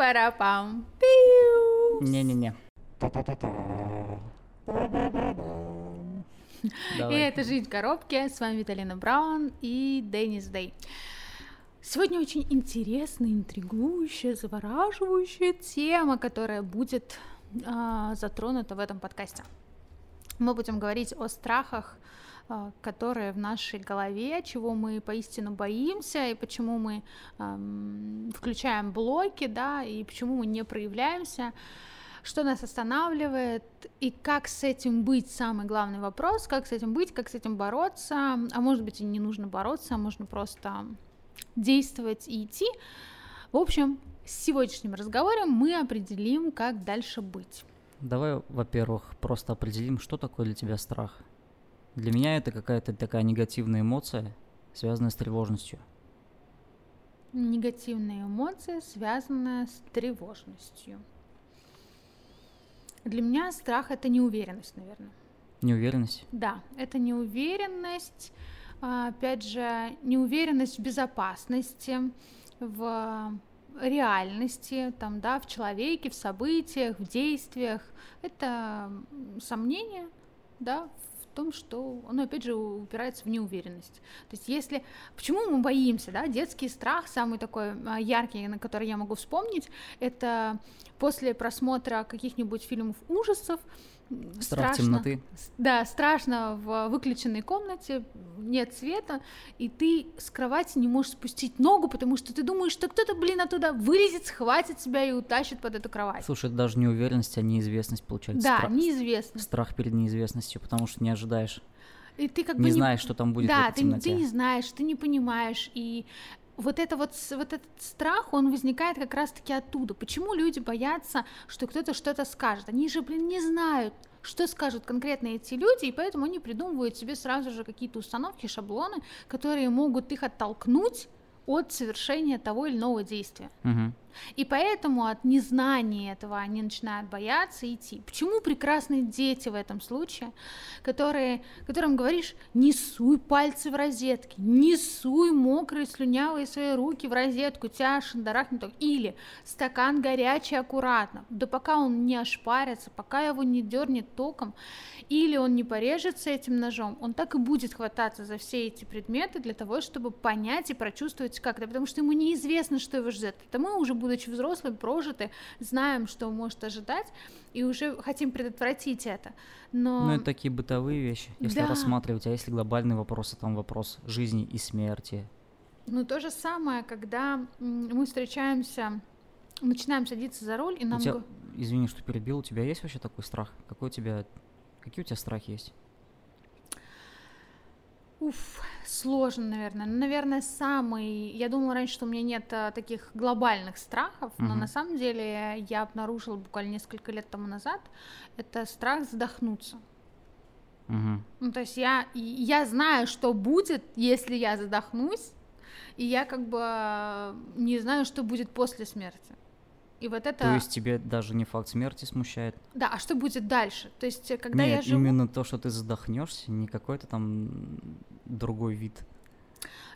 Пара-пара-пам. Пиу. Не-не-не. И это «Жизнь в коробке». С вами Виталина Браун и Деннис Дэй. Сегодня очень интересная, интригующая, завораживающая тема, которая будет а, затронута в этом подкасте. Мы будем говорить о страхах, а, которые в нашей голове, чего мы поистину боимся, и почему мы ам, включаем блоки, да, и почему мы не проявляемся, что нас останавливает, и как с этим быть, самый главный вопрос, как с этим быть, как с этим бороться, а может быть и не нужно бороться, а можно просто действовать и идти. В общем, с сегодняшним разговором мы определим, как дальше быть. Давай, во-первых, просто определим, что такое для тебя страх. Для меня это какая-то такая негативная эмоция, связанная с тревожностью. Негативная эмоция, связанная с тревожностью. Для меня страх это неуверенность, наверное. Неуверенность. Да, это неуверенность, а, опять же, неуверенность в безопасности, в реальности, там, да, в человеке, в событиях, в действиях. Это сомнение, да, в том, что оно, опять же, упирается в неуверенность. То есть если... Почему мы боимся, да? Детский страх, самый такой а, яркий, на который я могу вспомнить, это после просмотра каких-нибудь фильмов ужасов, Страх страшно- темноты. Да, страшно в выключенной комнате, нет света, и ты с кровати не можешь спустить ногу, потому что ты думаешь, что кто-то, блин, оттуда вылезет, схватит тебя и утащит под эту кровать. Слушай, это даже неуверенность, а неизвестность получается. да, Страх- неизвестно. Страх перед неизвестностью, потому что не ожидаешь, И ты как бы не знаешь, что там будет в Да, этой ты, не- темноте. ты не знаешь, ты не понимаешь, и вот это вот, вот этот страх, он возникает как раз-таки оттуда. Почему люди боятся, что кто-то что-то скажет? Они же, блин, не знают, что скажут конкретно эти люди, и поэтому они придумывают себе сразу же какие-то установки, шаблоны, которые могут их оттолкнуть от совершения того или иного действия. Мгм. И поэтому от незнания этого они начинают бояться идти. Почему прекрасные дети в этом случае, которые, которым говоришь, не суй пальцы в розетки, не суй мокрые слюнявые свои руки в розетку, тебя шандарахнет ток». Или стакан горячий аккуратно, да пока он не ошпарится, пока его не дернет током, или он не порежется этим ножом, он так и будет хвататься за все эти предметы для того, чтобы понять и прочувствовать как это, потому что ему неизвестно, что его ждет. Это мы уже, будучи взрослыми, прожиты, знаем, что может ожидать, и уже хотим предотвратить это. Но Ну, это такие бытовые вещи, если Да. рассматривать, а если глобальный вопрос, это там вопрос жизни и смерти. Ну, то же самое, когда мы встречаемся, начинаем садиться за руль, и У нам... тебя- го- извини, что перебил, у тебя есть вообще такой страх? Какой у тебя, какие у тебя страхи есть? Уф, сложно, наверное. Ну, наверное, самый... Я думала раньше, что у меня нет а, таких глобальных страхов, но Мгм. на самом деле я обнаружила буквально несколько лет тому назад, это страх задохнуться. Мгм. Ну, то есть я, я знаю, что будет, если я задохнусь, и я как бы э, не знаю, что будет после смерти. И вот это... То есть тебе даже не факт смерти смущает? Да, а что будет дальше? То есть, э, когда я Нет, живу... именно то, что ты задохнешься, не какой-то там другой вид.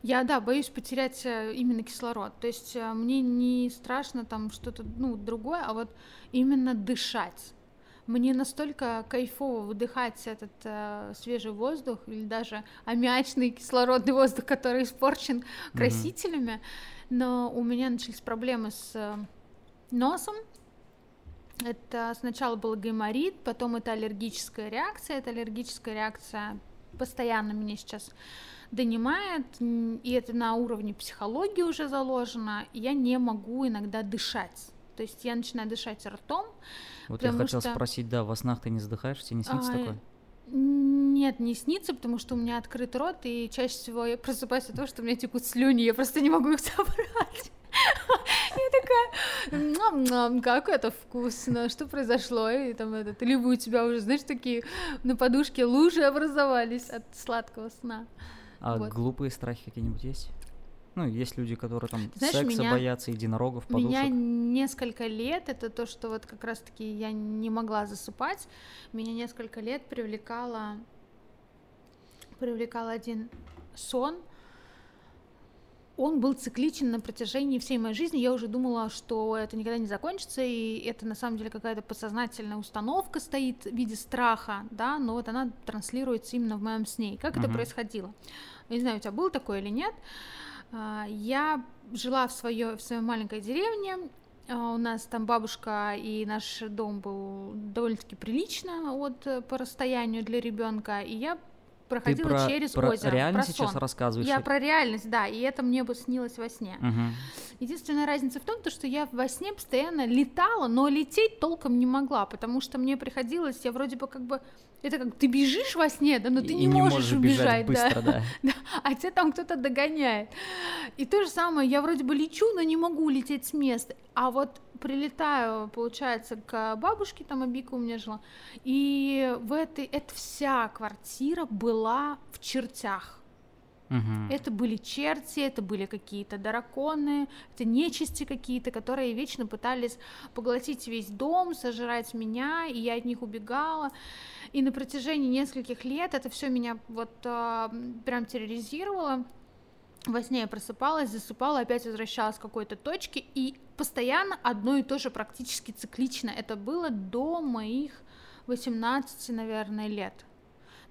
Я, да, боюсь потерять э, именно кислород. То есть э, мне не страшно там что-то, ну, другое, а вот именно дышать. Мне настолько кайфово выдыхать этот э, свежий воздух или даже аммиачный кислородный воздух, который испорчен красителями. Но у меня начались проблемы с э, носом. Это сначала был гайморит, потом это аллергическая реакция. Эта аллергическая реакция постоянно меня сейчас донимает, и это на уровне психологии уже заложено, я не могу иногда дышать. То есть я начинаю дышать ртом. Вот я хотел что- спросить, да, во снах ты не задыхаешься, тебе не снится А, такое? Нет, не снится, потому что у меня открыт рот, и чаще всего я просыпаюсь от того, что у меня текут слюни, я просто не могу их собрать. Я такая, «Мам-мам, как это вкусно, что произошло? И там этот, либо у тебя уже, знаешь, такие на подушке лужи образовались от сладкого сна. А вот. глупые страхи какие-нибудь есть? Ну, есть люди, которые там Ты знаешь, секса меня- боятся, единорогов, подушек. Меня несколько лет, это то, что вот как раз-таки я не могла засыпать, меня несколько лет привлекала, привлекал один сон, он был цикличен на протяжении всей моей жизни. Я уже думала, что это никогда не закончится, и это на самом деле какая-то подсознательная установка стоит в виде страха, да, но вот она транслируется именно в моем сне. И как uh-huh. это происходило? Я не знаю, у тебя было такое или нет. А, я жила в, своё, в своей маленькой деревне, а, у нас там бабушка и наш дом был довольно-таки прилично от, э, по расстоянию для ребенка, и я проходила Ты про, через про озеро. реальность про сейчас сон. рассказываешь? Я про реальность, да, и это мне бы снилось во сне. Угу. Единственная разница в том, то, что я во сне постоянно летала, но лететь толком не могла, потому что мне приходилось, я вроде бы как бы это как ты бежишь во сне, да, но ты И не, не можешь можешь убежать, бежать быстро, да. да. а тебя там кто-то догоняет. И то же самое, я вроде бы лечу, но не могу улететь с места. А вот прилетаю, получается, к бабушке, там Абика у меня жила, и в этой, эта вся квартира была в чертях. Мгм. Это были черти, это были какие-то драконы, это нечисти какие-то, которые вечно пытались поглотить весь дом, сожрать меня, и я от них убегала. И на протяжении нескольких лет это все меня вот а, прям терроризировало. Во сне я просыпалась, засыпала, опять возвращалась к какой-то точке, и постоянно одно и то же практически циклично. Это было до моих 18, наверное, лет.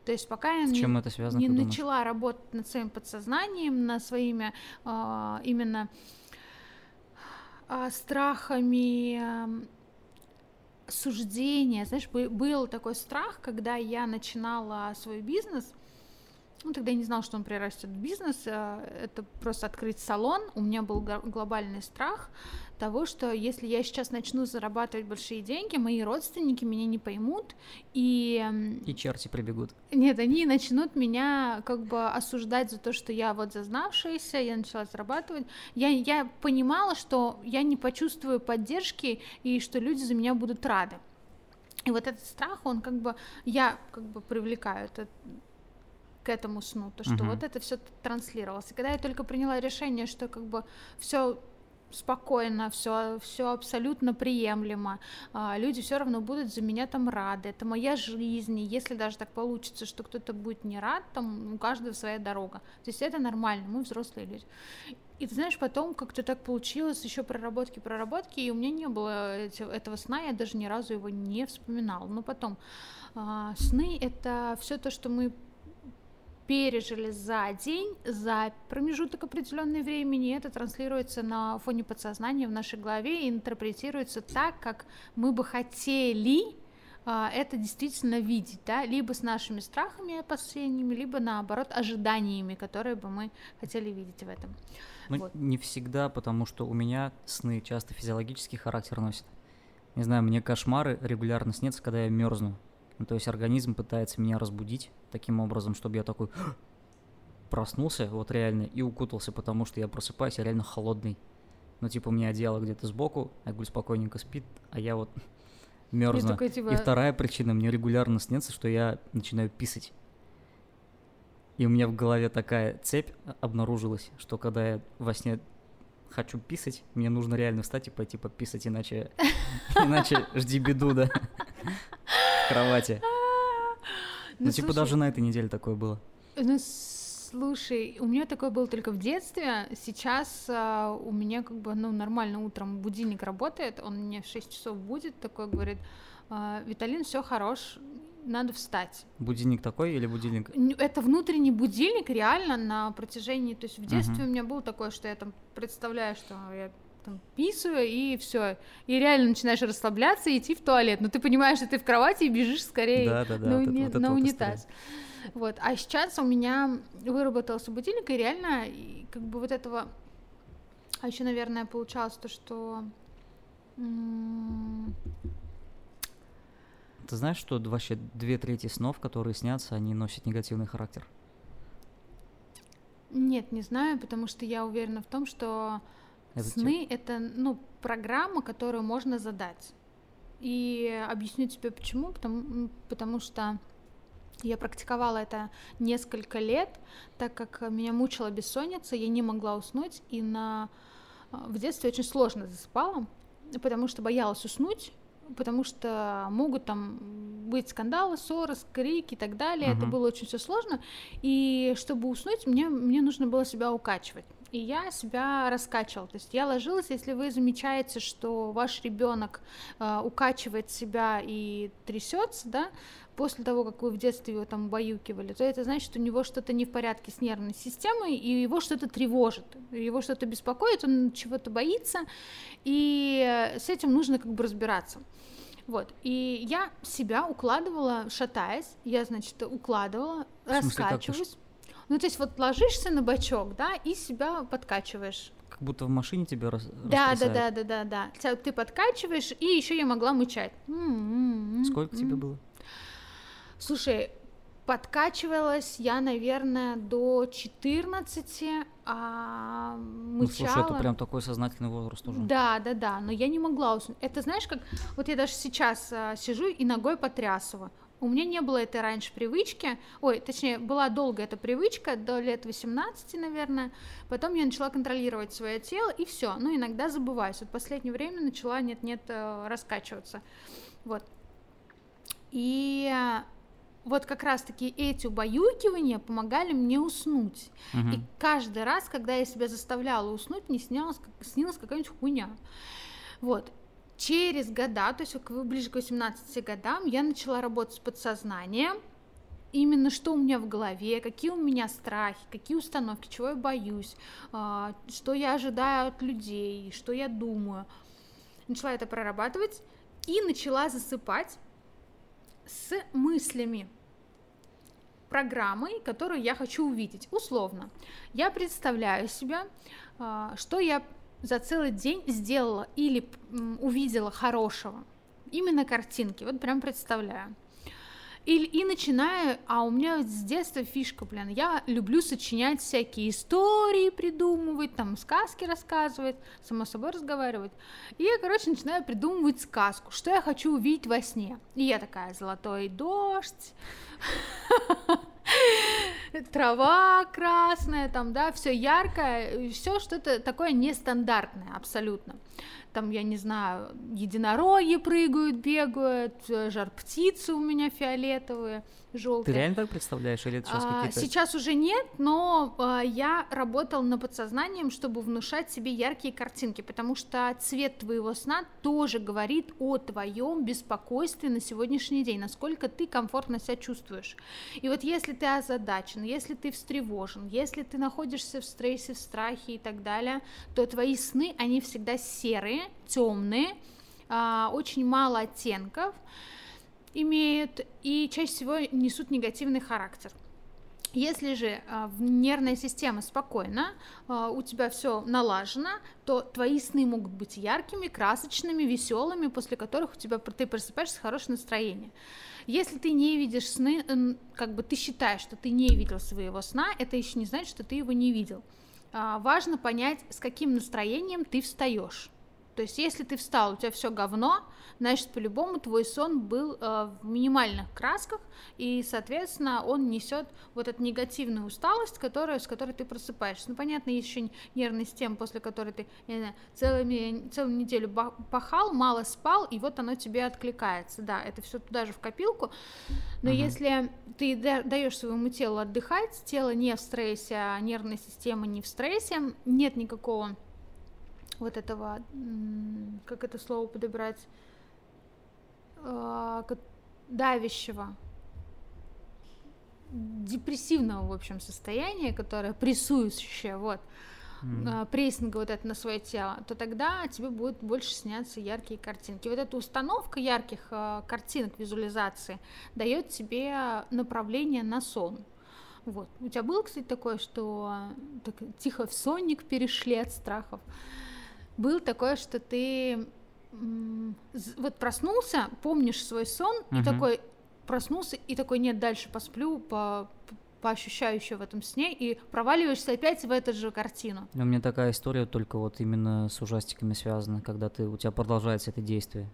То есть пока я С не- чем это связано, не начала работать над своим подсознанием, над своими а, именно а, страхами ам, суждения. Знаешь, бы- был такой страх, когда я начинала свой бизнес. Ну, тогда я не знала, что он прирастет в бизнес. а, Это просто открыть салон. У меня был глобальный страх того, что если я сейчас начну зарабатывать большие деньги, мои родственники меня не поймут, и И черти прибегут. нет, они начнут меня как бы осуждать за то, что я вот зазнавшаяся, я начала зарабатывать. Я, я понимала, что я не почувствую поддержки и что люди за меня будут рады. И вот этот страх, он как бы, я как бы привлекаю это к этому сну, то, что Мгм. вот это все транслировалось. И когда я только приняла решение, что как бы все спокойно, все, все абсолютно приемлемо, а, люди все равно будут за меня там рады, это моя жизнь, и если даже так получится, что кто-то будет не рад, там у каждого своя дорога, то есть это нормально, мы взрослые люди. И ты знаешь, потом как-то так получилось, еще проработки, проработки, и у меня не было этого сна, я даже ни разу его не вспоминала. Но потом а, сны это все то, что мы пережили за день, за промежуток определенной времени, и это транслируется на фоне подсознания в нашей голове и интерпретируется так, как мы бы хотели а, это действительно видеть, да, либо с нашими страхами последними, либо наоборот ожиданиями, которые бы мы хотели видеть в этом. Ну, Вот. не всегда, потому что у меня сны часто физиологический характер носят. Не знаю, мне кошмары регулярно снятся, когда я мерзну. Ну, то есть организм пытается меня разбудить таким образом, чтобы я такой проснулся, вот реально, и укутался, потому что я просыпаюсь, я реально холодный. Ну, типа, у меня одеяло где-то сбоку, Айгуль спокойненько спит, а я вот мерзну. такой, типа, И вторая причина, мне регулярно снится, что я начинаю писать. И у меня в голове такая цепь обнаружилась, что когда я во сне хочу писать, мне нужно реально встать и пойти пописать, иначе, иначе жди беду, да, в кровати. Ну, типа, слушай, даже на этой неделе такое было. Ну, слушай, у меня такое было только в детстве. Сейчас а, у меня как бы, ну, нормально утром будильник работает, он мне в 6 часов будет, такой говорит, «А, Виталин, все хорош, надо встать. Будильник такой или будильник? Это внутренний будильник реально на протяжении, то есть в детстве Мгм. у меня было такое, что я там представляю, что я там писаю и все, и реально начинаешь расслабляться и идти в туалет, но ты понимаешь, что ты в кровати и бежишь скорее Да-да-да, на, вот это- уни- вот на вот унитаз. Вот, а сейчас у меня выработался будильник, и реально, как бы вот этого... А еще, наверное, получалось то, что... Ты знаешь, что вообще две трети снов, которые снятся, они носят негативный характер? Нет, не знаю, потому что я уверена в том, что Это сны — это, ну, программа, которую можно задать. И объясню тебе почему, потому, потому что я практиковала это несколько лет, так как меня мучила бессонница, я не могла уснуть, и на... а, в детстве очень сложно засыпала, потому что боялась уснуть, потому что могут там быть скандалы, ссоры, крики и так далее. Это Мгм. было очень все сложно. И чтобы уснуть, мне, мне нужно было себя укачивать. И я себя раскачивала. То есть я ложилась, если вы замечаете, что ваш ребенок э, укачивает себя и трясется, да, после того, как вы в детстве его там убаюкивали, то это значит, что у него что-то не в порядке с нервной системой, и его что-то тревожит, его что-то беспокоит, он чего-то боится, и с этим нужно как бы разбираться. Вот, и я себя укладывала, шатаясь, я, значит, укладывала, раскачиваюсь. Ну, то есть вот ложишься на бочок, да, и себя подкачиваешь. Как будто в машине тебя раз... Да, да, да, да, да, да. Ты подкачиваешь, и еще я могла мычать. Сколько тебе было? Слушай, подкачивалась я, наверное, до 14, а мычала... Ну, слушай, это прям такой сознательный возраст уже. Да, да, да, но я не могла уснуть. Это знаешь, как... Вот я даже сейчас а, сижу и ногой потрясываю. У меня не было этой раньше привычки, ой, точнее, была долго эта привычка, до лет 18, наверное, потом я начала контролировать свое тело, и все, ну, иногда забываюсь, вот в последнее время начала нет-нет э, раскачиваться, вот. И вот как раз-таки эти убаюкивания помогали мне уснуть. Угу. И каждый раз, когда я себя заставляла уснуть, мне снилась, снилась какая-нибудь хуйня. Вот через года, то есть ближе к 18 годам, я начала работать с подсознанием, именно что у меня в голове, какие у меня страхи, какие установки, чего я боюсь, а, что я ожидаю от людей, что я думаю. Начала это прорабатывать и начала засыпать с мыслями, программой, которую я хочу увидеть. Условно, я представляю себя, а, что я за целый день сделала или увидела хорошего. Именно картинки, вот прям представляю. И, и начинаю, а у меня с детства фишка, блин, я люблю сочинять всякие истории, придумывать, там сказки рассказывать, само собой разговаривать. И я, короче, начинаю придумывать сказку, что я хочу увидеть во сне. И я такая, золотой дождь, трава красная, там, да, все яркое, все что-то такое нестандартное абсолютно. Там, я не знаю, единороги прыгают, бегают, жар птицы у меня фиолетовые, желтые. Ты реально так представляешь или это сейчас а, какие-то... Сейчас уже нет, но а, я работал над подсознанием, чтобы внушать себе яркие картинки, потому что цвет твоего сна тоже говорит о твоем беспокойстве на сегодняшний день, насколько ты комфортно себя чувствуешь. И вот если ты озадачен, если ты встревожен, если ты находишься в стрессе, в страхе и так далее, то твои сны, они всегда серые, темные, а, очень мало оттенков, имеют и чаще всего несут негативный характер. Если же э, нервная система спокойна, э, у тебя все налажено, то твои сны могут быть яркими, красочными, веселыми, после которых у тебя ты просыпаешься с хорошим настроением. Если ты не видишь сны, как бы ты считаешь, что ты не видел своего сна, это еще не значит, что ты его не видел. Э, важно понять, с каким настроением ты встаешь. То есть, если ты встал, у тебя все говно, значит, по-любому твой сон был э, в минимальных красках, и, соответственно, он несет вот эту негативную усталость, которая, с которой ты просыпаешься. Ну, понятно, есть еще нервный система, после которой ты не знаю, целыми, целую неделю пахал, мало спал, и вот оно тебе откликается. Да, это все туда же в копилку. Но uh-huh. если ты даешь своему телу отдыхать, тело не в стрессе, а нервная система не в стрессе, нет никакого вот этого, как это слово подобрать, а, давящего, депрессивного, в общем, состояния, которое прессующее, вот, mm. прессинга вот это на свое тело, то тогда тебе будет больше сняться яркие картинки. Вот эта установка ярких а, картинок, визуализации дает тебе направление на сон. Вот. У тебя было, кстати, такое, что так, тихо в сонник перешли от страхов? Был такое, что ты вот проснулся, помнишь свой сон, угу. и такой проснулся, и такой, нет, дальше посплю, по, по ощущающему в этом сне, и проваливаешься опять в эту же картину. У меня такая история только вот именно с ужастиками связана, когда ты, у тебя продолжается это действие.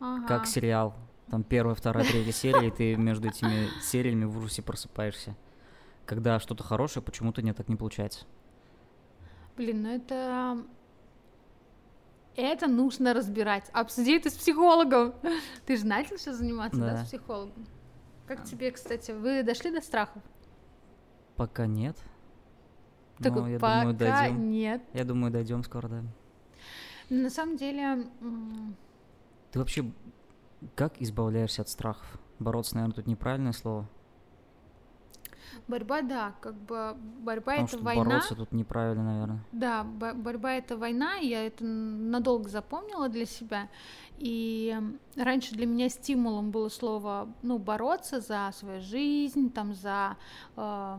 Ага. Как сериал. Там первая, вторая, третья серия, и ты между этими сериями в ужасе просыпаешься. Когда что-то хорошее, почему-то нет, так не получается. Блин, ну это это нужно разбирать. Обсуди это с психологом. Ты же начал сейчас заниматься, да, да с психологом? Как тебе, кстати, вы дошли до страхов? Пока нет. Такой, Ну, я пока думаю, дойдем. нет. Я думаю, дойдем скоро, да. На самом деле, Ты вообще как избавляешься от страхов? Бороться, наверное, тут неправильное слово. Борьба, да, как бы борьба Потому это что война. бороться тут неправильно, наверное. Да, бо- борьба это война, я это надолго запомнила для себя. И раньше для меня стимулом было слово, ну, бороться за свою жизнь, там, за э,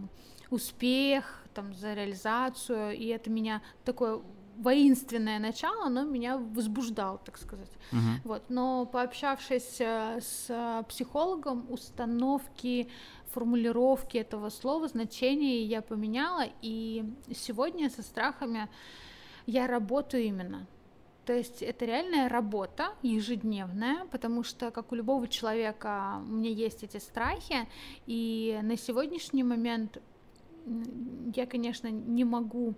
успех, там, за реализацию, и это меня такое воинственное начало, оно меня возбуждало, так сказать. Мгм. Вот, но пообщавшись э, с э, психологом, установки, формулировки этого слова, значения я поменяла, и сегодня со страхами я работаю именно. То есть это реальная работа ежедневная, потому что, как у любого человека, у меня есть эти страхи, и на сегодняшний момент я, конечно, не могу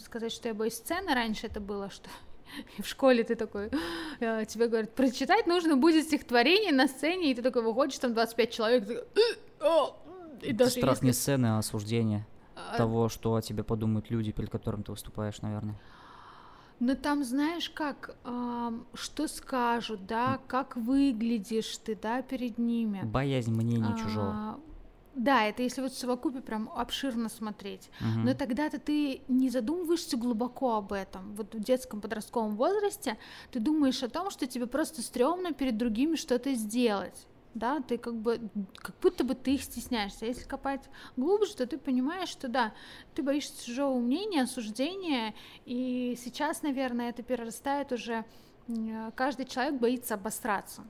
сказать, что я боюсь сцены. Раньше это было, что в школе ты такой, э, тебе говорят, прочитать нужно будет стихотворение на сцене, и ты такой выходишь, там 25 человек, ты такой, «Э, о, и Это даже страх если- не сцены, а осуждение а, того, что о тебе подумают люди, перед которыми ты выступаешь, наверное. Ну там знаешь как, ам, что скажут, да, как выглядишь ты, да, перед ними. Боязнь мнения чужого. Да, это если вот в совокупе прям обширно смотреть. Мгм. Но тогда-то ты не задумываешься глубоко об этом. Вот в детском подростковом возрасте ты думаешь о том, что тебе просто стрёмно перед другими что-то сделать. Да, ты как бы, как будто бы ты их стесняешься. А Если копать глубже, то ты понимаешь, что да, ты боишься чужого мнения, осуждения, и сейчас, наверное, это перерастает уже, каждый человек боится обосраться.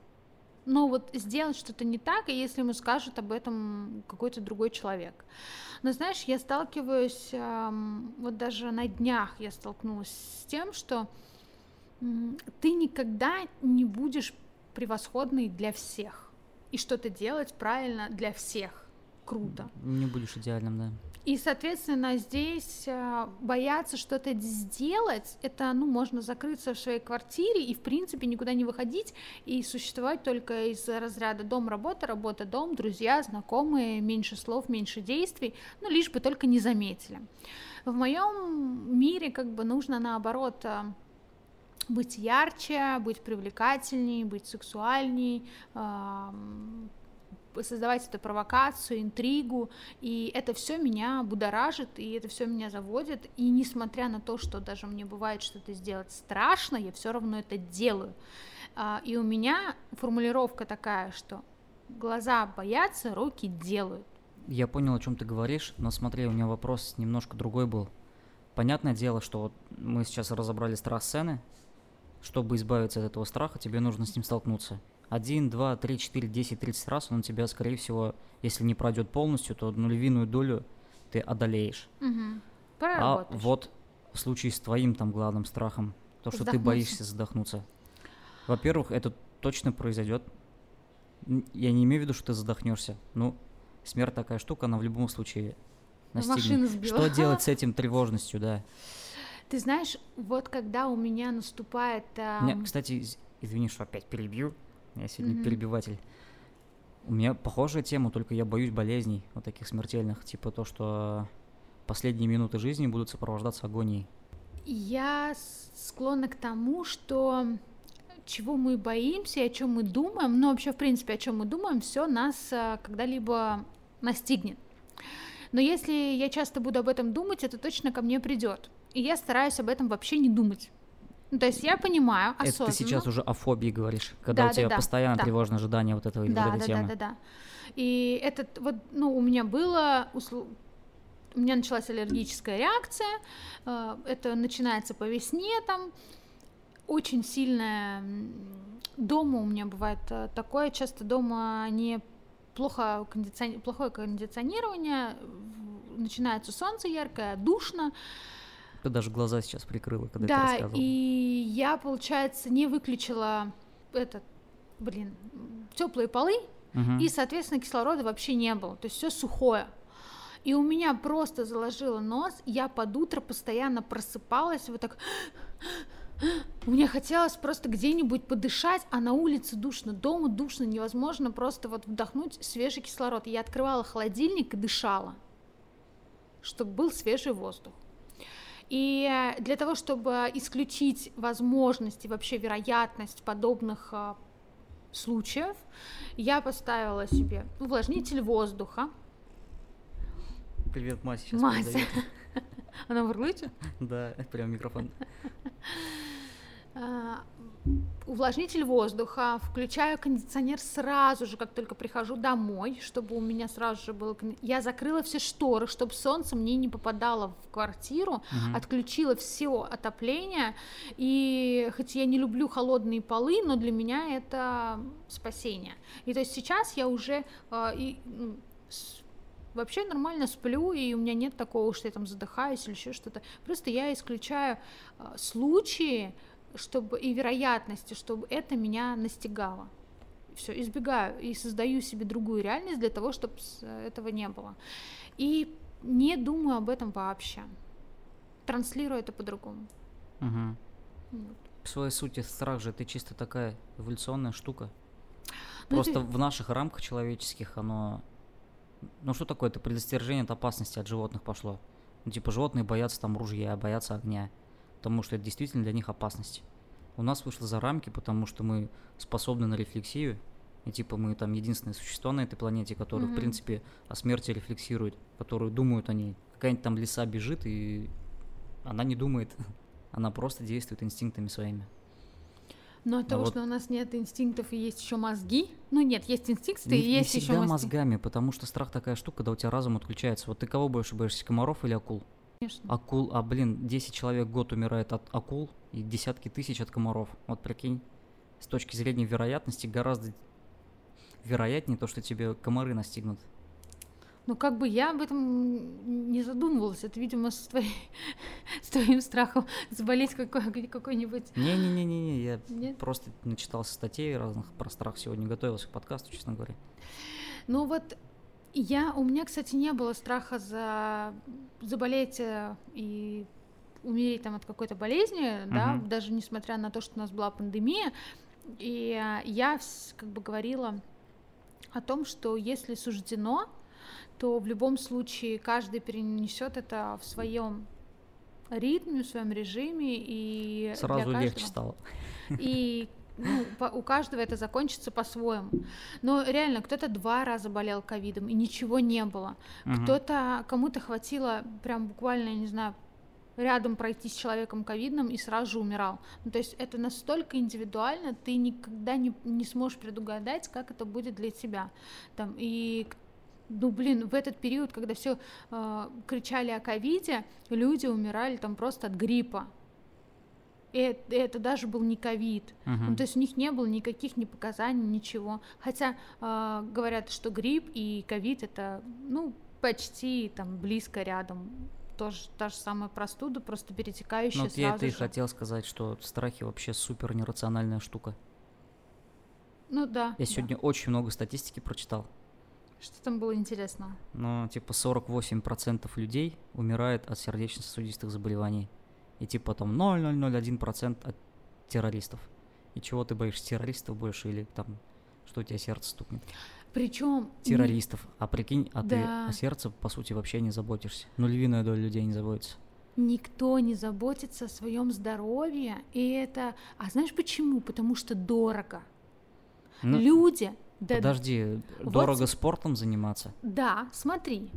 Но вот сделать что-то не так, и если ему скажет об этом какой-то другой человек. Но знаешь, я сталкиваюсь, вот даже на днях я столкнулась с тем, что ты никогда не будешь превосходный для всех. И что-то делать правильно для всех. Круто. Не будешь идеальным, да. И, соответственно, здесь а, бояться что-то сделать, это, ну, можно закрыться в своей квартире и, в принципе, никуда не выходить и существовать только из разряда дом-работа, работа-дом, друзья, знакомые, меньше слов, меньше действий, ну, лишь бы только не заметили. В моем мире как бы нужно, наоборот, а, быть ярче, быть привлекательней, быть сексуальней, ам, создавать эту провокацию, интригу, и это все меня будоражит, и это все меня заводит, и несмотря на то, что даже мне бывает что-то сделать страшно, я все равно это делаю. А, И у меня формулировка такая, что глаза боятся, руки делают. Я понял, о чем ты говоришь, но смотри, у меня вопрос немножко другой был. Понятное дело, что вот мы сейчас разобрали страх сцены. Чтобы избавиться от этого страха, тебе нужно с ним столкнуться. Один, два, три, четыре, десять, тридцать раз он тебя, скорее всего, если не пройдет полностью, то одну львиную долю ты одолеешь. Мгм. А вот в случае с твоим там главным страхом, то, что ты боишься задохнуться. Во-первых, это точно произойдет. Я не имею в виду, что ты задохнешься. Ну, смерть такая штука, она в любом случае настигнет. Что делать с этим тревожностью, да? Ты знаешь, вот когда у меня наступает... У меня, кстати, из- извини, что опять перебью. Я сегодня Мгм. перебиватель. У меня похожая тема, только я боюсь болезней, вот таких смертельных, типа то, что последние минуты жизни будут сопровождаться агонией. Я склонна к тому, что чего мы боимся и о чем мы думаем, ну вообще в принципе о чем мы думаем, все нас а, когда-либо настигнет. Но если я часто буду об этом думать, это точно ко мне придет. И я стараюсь об этом вообще не думать. Ну, то есть я понимаю Это осознанно. ты сейчас уже о фобии говоришь, когда Да, у тебя да, постоянно да. тревожное ожидание вот этого Да, вот этой да, темы. да, да, да. И этот вот, ну, у меня было, услу- у меня началась аллергическая реакция, э, это начинается по весне там, очень сильная, дома у меня бывает э, такое, часто дома не плохо кондициони- плохое кондиционирование, начинается солнце яркое, душно, Ты даже глаза сейчас прикрыла, когда ты да, рассказывала. и я, получается, не выключила этот, блин, теплые полы, Мгм. и, соответственно, кислорода вообще не было, то есть все сухое. И у меня просто заложило нос, я под утро постоянно просыпалась, вот так... Мне хотелось просто где-нибудь подышать, а на улице душно, дома душно, невозможно просто вот вдохнуть свежий кислород. Я открывала холодильник и дышала. чтобы был свежий воздух. И для того, чтобы исключить возможность и вообще вероятность подобных а, случаев, я поставила себе увлажнитель воздуха. Привет, Мася, сейчас Мася. Она бурлычет? Да, прям микрофон. Увлажнитель воздуха, включаю кондиционер сразу же, как только прихожу домой, чтобы у меня сразу же было... Я закрыла все шторы, чтобы солнце мне не попадало в квартиру, угу. отключила все отопление, и хоть я не люблю холодные полы, но для меня это спасение. И то есть сейчас я уже э, и, вообще нормально сплю, и у меня нет такого, что я там задыхаюсь или еще что-то. Просто я исключаю э, случаи, чтобы и вероятности, чтобы это меня настигало. Все, избегаю и создаю себе другую реальность для того, чтобы этого не было. И не думаю об этом вообще. Транслирую это по-другому. Угу. Вот. В своей сути страх же это чисто такая эволюционная штука. Ну, Просто это... в наших рамках человеческих оно... Ну что такое? Это предостережение от опасности от животных пошло. Ну, типа животные боятся там ружья, боятся огня потому что это действительно для них опасность. У нас вышло за рамки, потому что мы способны на рефлексию, и типа мы там единственное существо на этой планете, которое, mm-hmm. в принципе, о смерти рефлексирует, которые думают о ней. Какая-нибудь там лиса бежит, и она не думает, она просто действует инстинктами своими. Но от того, вот... что у нас нет инстинктов и есть еще мозги, ну нет, есть инстинкты не, и есть не еще мозги. мозгами, потому что страх такая штука, когда у тебя разум отключается. Вот ты кого больше боишься, комаров или акул? Конечно. Акул, а блин, 10 человек в год умирает от акул и десятки тысяч от комаров. Вот прикинь, с точки зрения вероятности гораздо вероятнее то, что тебе комары настигнут. Ну, как бы я об этом не задумывалась. Это, видимо, с, твоей, с твоим страхом заболеть какой, какой-нибудь... Не-не-не-не, я Нет? просто начитался статей разных про страх сегодня, готовился к подкасту, честно говоря. Ну вот я, у меня, кстати, не было страха за заболеть э, и умереть там от какой-то болезни, uh-huh. да, даже несмотря на то, что у нас была пандемия. И э, я как бы говорила о том, что если суждено, то в любом случае каждый перенесет это в своем ритме, в своем режиме и сразу легче стало. И ну, по, у каждого это закончится по-своему. Но реально, кто-то два раза болел ковидом, и ничего не было. Угу. Кто-то, кому-то хватило прям буквально, я не знаю, рядом пройти с человеком ковидным и сразу же умирал. Ну, то есть это настолько индивидуально, ты никогда не, не сможешь предугадать, как это будет для тебя. Там, и ну, блин, в этот период, когда все э, кричали о ковиде, люди умирали там просто от гриппа. И это, это даже был не ковид. Uh-huh. Ну, то есть у них не было никаких ни показаний, ничего. Хотя э, говорят, что грипп и ковид это ну, почти там близко рядом. Тоже та же самая простуда, просто перетекающая ну, вот я это и хотел сказать, что страхи вообще супер нерациональная штука. Ну да. Я сегодня да. очень много статистики прочитал. Что там было интересно? Ну, типа 48% людей умирает от сердечно-сосудистых заболеваний и типа там 0,001% от террористов. И чего ты боишься, террористов больше или там, что у тебя сердце стукнет? Причем террористов. Не... А прикинь, а да. ты о сердце, по сути, вообще не заботишься. Ну, львиная доля людей не заботится. Никто не заботится о своем здоровье, и это... А знаешь почему? Потому что дорого. Ну, Люди да, Подожди, вот, дорого спортом заниматься? Да, смотри,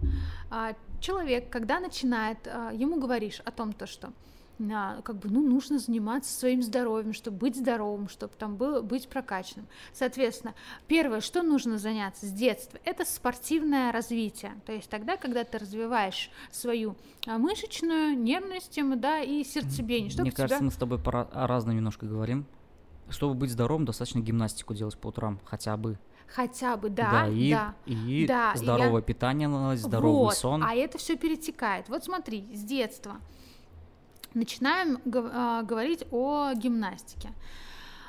а, человек, когда начинает, а, ему говоришь о том, то, что как бы, ну, нужно заниматься своим здоровьем, чтобы быть здоровым, чтобы там было, быть прокачанным. Соответственно, первое, что нужно заняться с детства, это спортивное развитие. То есть тогда, когда ты развиваешь свою а, мышечную, нервную систему, да, и сердцебиение. Мне кажется, тебя... мы с тобой про разное немножко говорим. Чтобы быть здоровым, достаточно гимнастику делать по утрам, хотя бы. Хотя бы, да, да, и, да, и да, здоровое я... питание, здоровый вот, сон. А это все перетекает. Вот смотри, с детства начинаем а, говорить о гимнастике.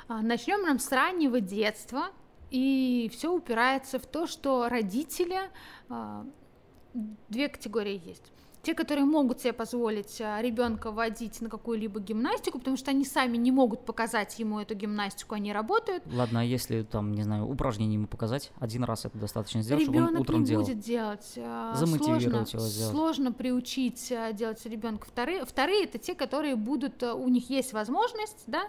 А, Начнем нам с раннего детства, и все упирается в то, что родители, а, две категории есть. Те, которые могут себе позволить а, ребенка водить на какую-либо гимнастику, потому что они сами не могут показать ему эту гимнастику, они работают. Ладно, а если там, не знаю, упражнение ему показать, один раз это достаточно сделать, Ребенок чтобы он утром не делал. будет делать. а, Замотивировать сложно, его сделать. Сложно приучить а, делать ребенка. Вторые, вторые это те, которые будут, у них есть возможность, да,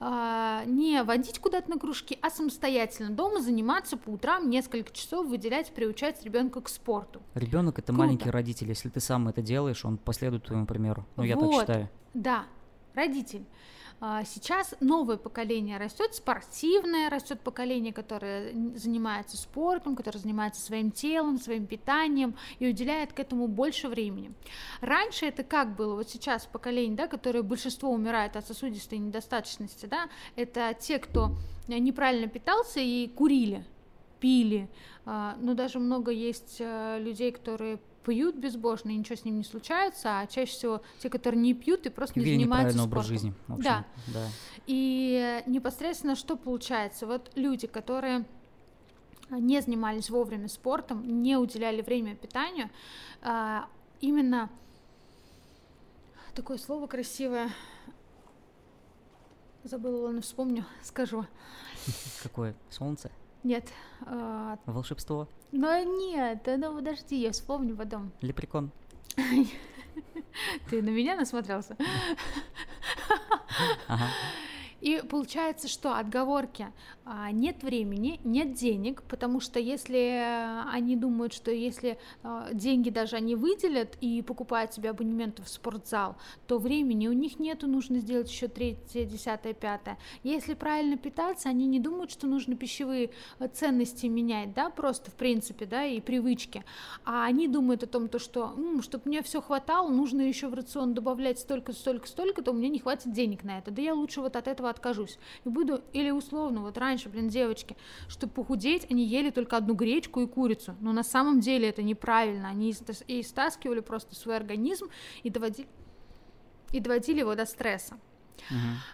а, не водить куда-то на кружки, а самостоятельно дома заниматься по утрам несколько часов, выделять, приучать ребенка к спорту. Ребенок это Круто. маленький родитель. Если ты сам это делаешь, он последует твоему примеру. Ну, я так Вот. считаю. Да, родитель. А, Сейчас новое поколение растет, спортивное растет поколение, которое занимается спортом, которое занимается своим телом, своим питанием и уделяет к этому больше времени. Раньше это как было? Вот сейчас поколение, да, которое большинство умирает от сосудистой недостаточности, да, это те, кто э, неправильно питался и курили, пили. А, Ну, даже много есть э, людей, которые пьют безбожно, и ничего с ним не случается, а чаще всего те, которые не пьют и просто не Вели занимаются неправильный спортом. образ жизни. В общем, Да. да. И непосредственно что получается? Вот люди, которые не занимались вовремя спортом, не уделяли время питанию, а, именно такое слово красивое, забыла, ладно, вспомню, скажу. Какое? Солнце? Нет, а, Волшебство? ну нет, ну подожди, я вспомню потом. Лепрекон? Ты на меня насмотрелся? Ага. И получается, что отговорки а, нет времени, нет денег, потому что если э, они думают, что если а, деньги даже они выделят и покупают себе абонементы в спортзал, то времени у них нету, нужно сделать еще третье, десятое, пятое. Если правильно питаться, они не думают, что нужно пищевые э, ценности менять, да, просто в принципе, да, и привычки, а они думают о том, то, что, чтобы мне все хватало, нужно еще в рацион добавлять столько, столько, столько, то у меня не хватит денег на это, да я лучше вот от этого откажусь. И буду, или условно, вот раньше, блин, девочки, чтобы похудеть, они ели только одну гречку и курицу. Но на самом деле это неправильно. Они и стаскивали просто свой организм и доводили, и доводили его до стресса.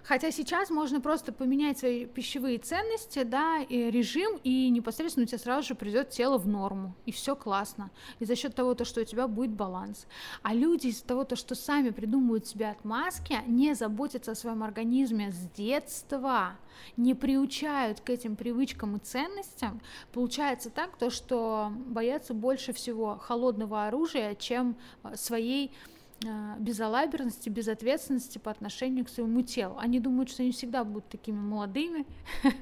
Хотя сейчас можно просто поменять свои пищевые ценности, да, и режим, и непосредственно у тебя сразу же придет тело в норму, и все классно. И за счет того, то, что у тебя будет баланс. А люди из-за того, то, что сами придумывают себе отмазки, не заботятся о своем организме с детства, не приучают к этим привычкам и ценностям, получается так, то, что боятся больше всего холодного оружия, чем э, своей безалаберности, безответственности по отношению к своему телу. Они думают, что они всегда будут такими молодыми.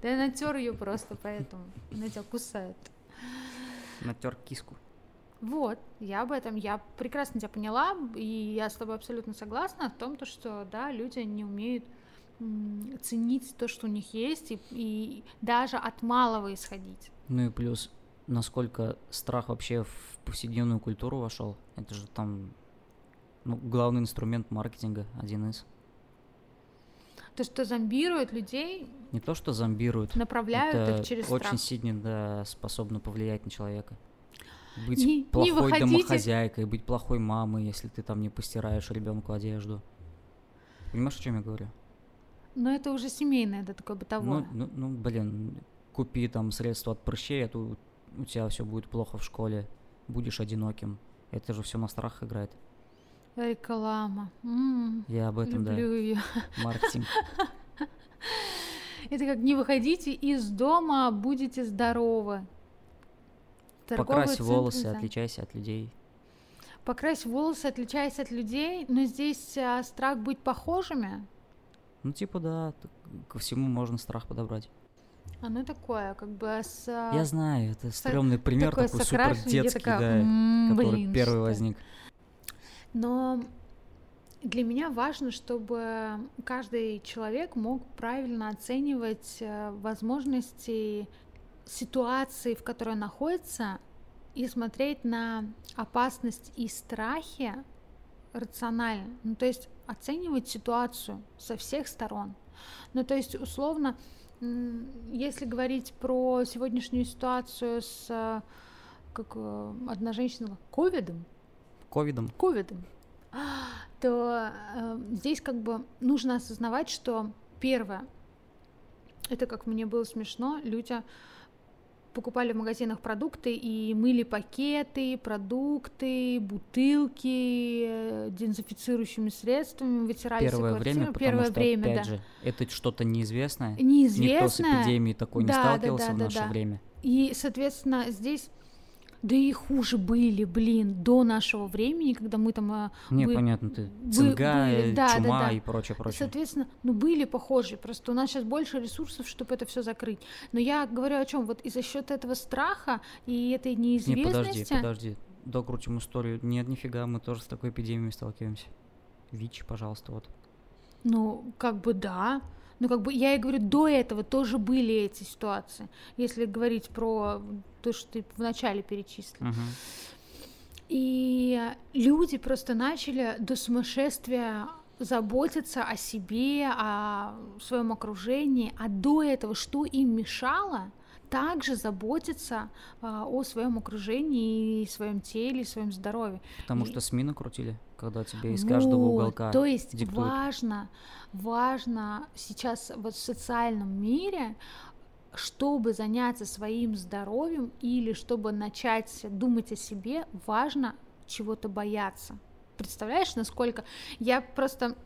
Да я натер ее просто поэтому. Она тебя кусает. Натер киску. Вот, я об этом, я прекрасно тебя поняла, и я с тобой абсолютно согласна о том, то, что, да, люди не умеют ценить то, что у них есть, и, и даже от малого исходить. Ну и плюс, насколько страх вообще в повседневную культуру вошел. Это же там ну, главный инструмент маркетинга, один из. То, что зомбирует людей, Не то, что зомбируют, направляют это их через очень страх. сильно да, способно повлиять на человека. Быть Не- не плохой выходите. домохозяйкой, быть плохой мамой, если ты там не постираешь ребенку одежду. Понимаешь, о чем я говорю? Но это уже семейное, это такое бытовое. Ну, ну, ну, блин, купи там средства от прыщей, а то у- тебя все будет плохо в школе, будешь одиноким. Это же все на страх играет. Реклама. М, Я об этом, Люблю ее. да. Маркетинг. Это как не выходите из дома, будете здоровы. Торговые Покрась центры, волосы, да. отличайся от людей. Покрась волосы, отличаясь от людей, но здесь а, страх быть похожими, Ну, типа, да, ко всему можно страх подобрать. Оно такое, как бы с... а, Я знаю, это стрёмный пример такой с супер детский, такая, да, «М, который блин, первый что?» возник. Но для меня важно, чтобы каждый человек мог правильно оценивать э, возможности ситуации, в которой он находится, и смотреть на опасность и страхи рационально. Ну, то есть оценивать ситуацию со всех сторон. Ну, то есть, условно, если говорить про сегодняшнюю ситуацию с, э, как э, одна женщина, ковидом, Ковидом. ковидом, то э, здесь как бы нужно осознавать, что первое, это как мне было смешно, люди покупали в магазинах продукты и мыли пакеты, продукты, бутылки э, дезинфицирующими средствами, вытирали Первое всю время, квартиру. потому Первое что, время, опять да. же, это что-то неизвестное. Неизвестное. Никто с эпидемией такой не Да, да, сталкивался да, в да, наше да. время. И, соответственно, здесь да и хуже были, блин, до нашего времени, когда мы там а, Не, бы- понятно, ты цинга, были, э, да, да, чума да. и прочее, прочее. Соответственно, ну были похожие, просто у нас сейчас больше ресурсов, чтобы это все закрыть. Но я говорю о чем? Вот и за счет этого страха и этой Не, неизвестности. подожди, подожди. Докрутим историю. Нет, нифига, мы тоже с такой эпидемией сталкиваемся. ВИЧ, пожалуйста, вот. Ну, как бы да. Ну, как бы я и говорю, до этого тоже были эти ситуации. Если говорить про то, что ты вначале перечислил. Мгм. И люди просто начали до сумасшествия заботиться о себе, о своем окружении, а до этого что им мешало, также заботиться а, о своем окружении, и своем теле, и своем здоровье. Потому И- что СМИ накрутили, когда тебе из каждого Вот, уголка То есть диктуют. важно, важно сейчас вот в социальном мире, чтобы заняться своим здоровьем или чтобы начать думать о себе, важно чего-то бояться. Представляешь, насколько я просто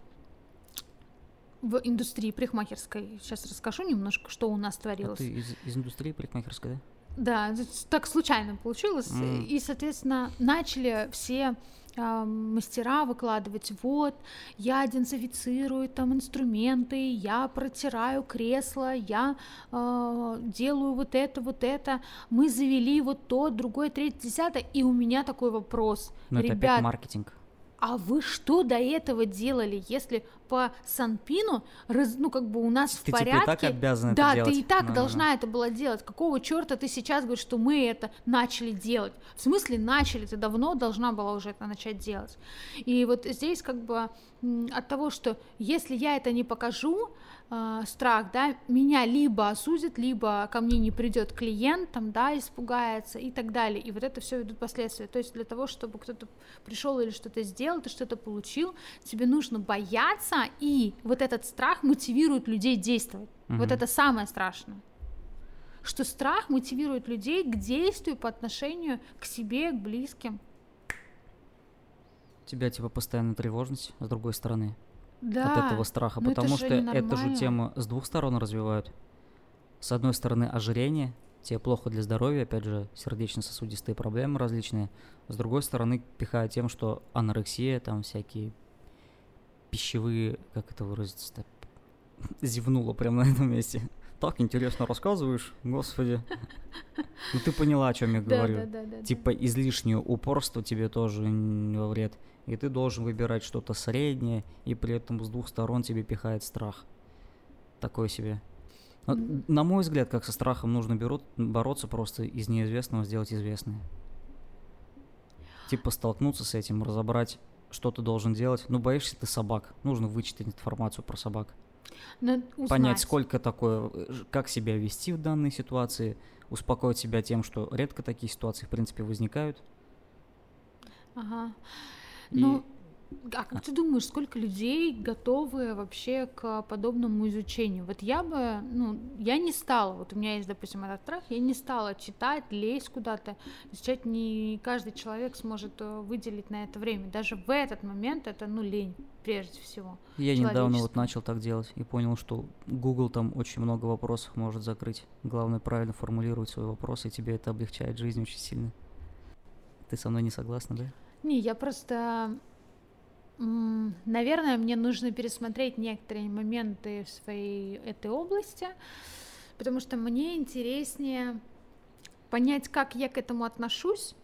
в индустрии парикмахерской сейчас расскажу немножко, что у нас А творилось. ты из, из индустрии парикмахерской, да? Да, так случайно получилось. М. И, соответственно, начали все а, мастера выкладывать, вот, я дезинфицирую там инструменты, я протираю кресло, я а, делаю вот это, вот это, мы завели вот то, другое, третье, десятое, и у меня такой вопрос. Но это опять маркетинг. А вы что до этого делали, если по Санпину, раз- ну, как бы у нас в Ты типа и порядке... так обязан это да, делать. ты и так Да-да-да. должна это была делать. Какого черта ты сейчас говоришь, что мы это начали делать? В смысле начали? Ты давно должна была уже это начать делать. И вот здесь как бы от того, что если я это не покажу, а, страх, да, меня либо осудят, либо ко мне не придет клиент, там, да, испугается и так далее. И вот это все ведут последствия. То есть для того, чтобы кто-то пришел или что-то сделал, ты что-то получил, тебе нужно бояться, и вот этот страх мотивирует людей действовать. Вот Мгм. это самое страшное. Что страх мотивирует людей к действию по отношению к себе, к близким. Тебя типа постоянная тревожность, с другой стороны, Да. от этого страха, это потому же что эту же тему с двух сторон развивают. С одной стороны, ожирение, тебе плохо для здоровья, опять же, сердечно-сосудистые проблемы различные. С другой стороны, пихают тем, что анорексия, там всякие пищевые, как это выразиться-то, зевнула прямо на этом месте. Так интересно рассказываешь, господи. Ну ты поняла, о чем я говорю. да, да, да, да. Типа излишнее упорство тебе тоже н- во вред. И ты должен выбирать что-то среднее, и при этом с двух сторон тебе пихает страх. Такой себе. Вот, М. На мой взгляд, как со страхом нужно берут, бороться, просто из неизвестного сделать известное. Типа столкнуться с этим, разобрать, что ты должен делать. Ну, боишься ты собак. Нужно вычитать информацию про собак. Но узнать. Понять, сколько такое, э, как себя вести в данной ситуации, успокоить себя тем, что редко такие ситуации, в принципе, возникают. Ага. И- Ну, а как ты думаешь, сколько людей готовы вообще к подобному изучению? Вот я бы, ну, я не стала, вот у меня есть, допустим, этот страх, я не стала читать, лезть куда-то, изучать не каждый человек сможет э, выделить на это время. Даже в этот момент это, ну, лень, прежде всего. Я недавно вот начал так делать и понял, что Google там очень много вопросов может закрыть. Главное правильно формулировать свой вопрос, и тебе это облегчает жизнь очень сильно. Ты со мной не согласна, да? Не, я просто, наверное, мне нужно пересмотреть некоторые моменты в своей этой области, потому что мне интереснее понять, как я к этому отношусь,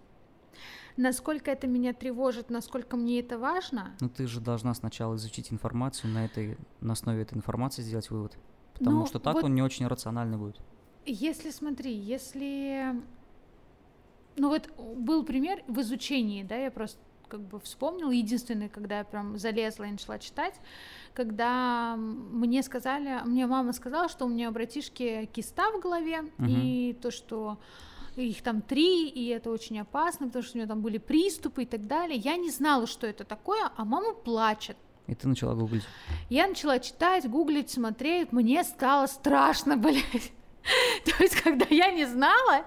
насколько это меня тревожит, насколько мне это важно. Но ты же должна сначала изучить информацию, на этой, на основе этой информации сделать вывод. Потому Ну, что так вот- он не очень рациональный будет. Если, смотри, если... Ну вот был пример в изучении, да, я просто как бы вспомнила, единственный, когда я прям залезла и начала читать, когда мне сказали, мне мама сказала, что у меня у братишки киста в голове, Мгм. и то, что их там три, и это очень опасно, потому что у нее там были приступы и так далее. Я не знала, что это такое, а мама плачет. И ты начала гуглить. Я начала читать, гуглить, смотреть, мне стало страшно, блядь. То есть, когда я не знала,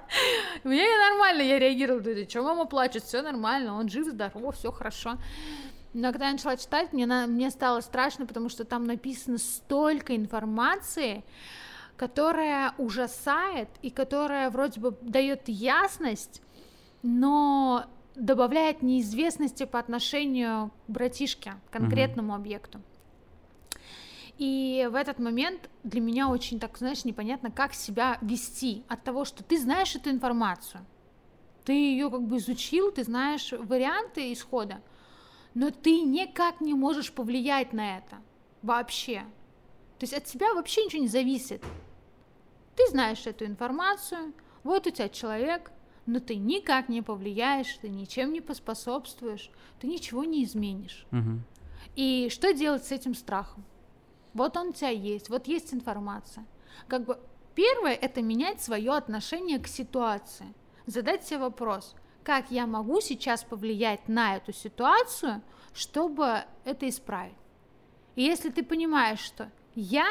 мне нормально, я реагировала, да что мама плачет, все нормально, он жив, здоров, все хорошо. Но когда я начала читать, мне, на, мне стало страшно, потому что там написано столько информации, которая ужасает и которая вроде бы дает ясность, но добавляет неизвестности по отношению к братишке, конкретному mm-hmm. объекту. И в этот момент для меня очень так, знаешь, непонятно, как себя вести от того, что ты знаешь эту информацию, ты ее как бы изучил, ты знаешь варианты исхода, но ты никак не можешь повлиять на это вообще. То есть от тебя вообще ничего не зависит. Ты знаешь эту информацию, вот у тебя человек, но ты никак не повлияешь, ты ничем не поспособствуешь, ты ничего не изменишь. Угу. И что делать с этим страхом? Вот он у тебя есть, вот есть информация. Как бы первое это менять свое отношение к ситуации. Задать себе вопрос, как я могу сейчас повлиять на эту ситуацию, чтобы это исправить. И если ты понимаешь, что я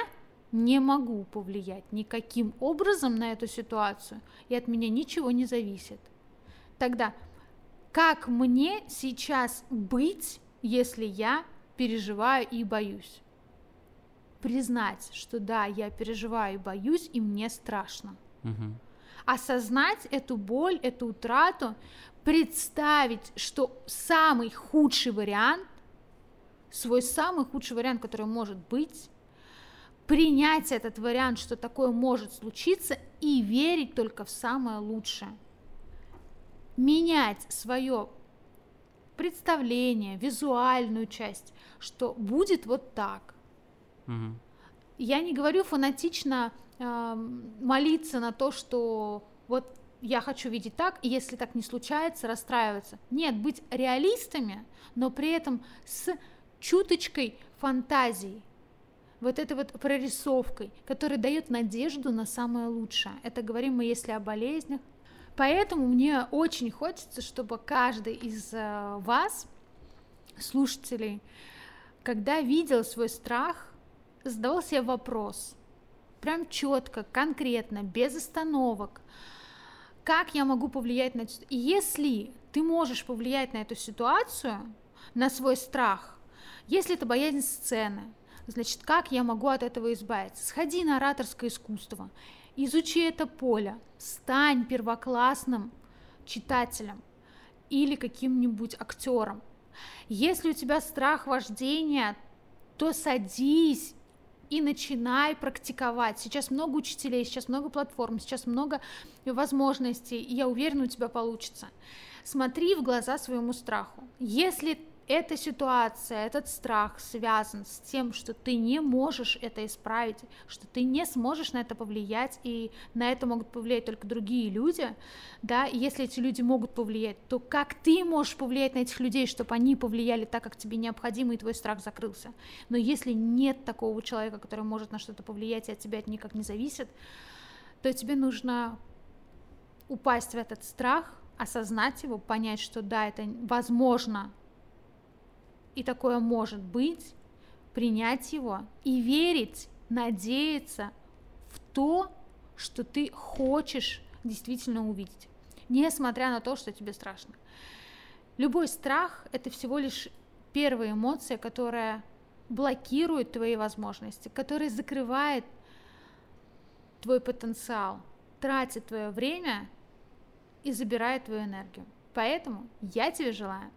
не могу повлиять никаким образом на эту ситуацию, и от меня ничего не зависит, тогда как мне сейчас быть, если я переживаю и боюсь? Признать, что да, я переживаю и боюсь, и мне страшно. Угу. Осознать эту боль, эту утрату, представить, что самый худший вариант, свой самый худший вариант, который может быть, принять этот вариант, что такое может случиться, и верить только в самое лучшее. Менять свое представление, визуальную часть, что будет вот так – Угу. Я не говорю фанатично э, молиться на то, что вот я хочу видеть так, и если так не случается, расстраиваться. Нет, быть реалистами, но при этом с чуточкой фантазии, вот этой вот прорисовкой, которая дает надежду на самое лучшее. Это говорим мы, если о болезнях. Поэтому мне очень хочется, чтобы каждый из э, вас, слушателей, когда видел свой страх, задавал себе вопрос, прям четко, конкретно, без остановок, как я могу повлиять на... И если ты можешь повлиять на эту ситуацию, на свой страх, если это боязнь сцены, значит, как я могу от этого избавиться? Сходи на ораторское искусство, изучи это поле, стань первоклассным читателем или каким-нибудь актером. Если у тебя страх вождения, то садись и начинай практиковать. Сейчас много учителей, сейчас много платформ, сейчас много возможностей, и я уверена, у тебя получится. Смотри в глаза своему страху. Если эта ситуация, этот страх связан с тем, что ты не можешь это исправить, что ты не сможешь на это повлиять, и на это могут повлиять только другие люди, да, и если эти люди могут повлиять, то как ты можешь повлиять на этих людей, чтобы они повлияли так, как тебе необходимо, и твой страх закрылся. Но если нет такого человека, который может на что-то повлиять, и от тебя это никак не зависит, то тебе нужно упасть в этот страх, осознать его, понять, что да, это возможно и такое может быть, принять его и верить, надеяться в то, что ты хочешь действительно увидеть, несмотря на то, что тебе страшно. Любой страх – это всего лишь первая эмоция, которая блокирует твои возможности, которая закрывает твой потенциал, тратит твое время и забирает твою энергию. Поэтому я тебе желаю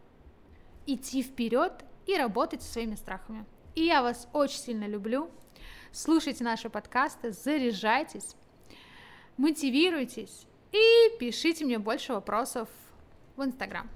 идти вперед и работать со своими страхами. И я вас очень сильно люблю. Слушайте наши подкасты, заряжайтесь, мотивируйтесь и пишите мне больше вопросов в Инстаграм.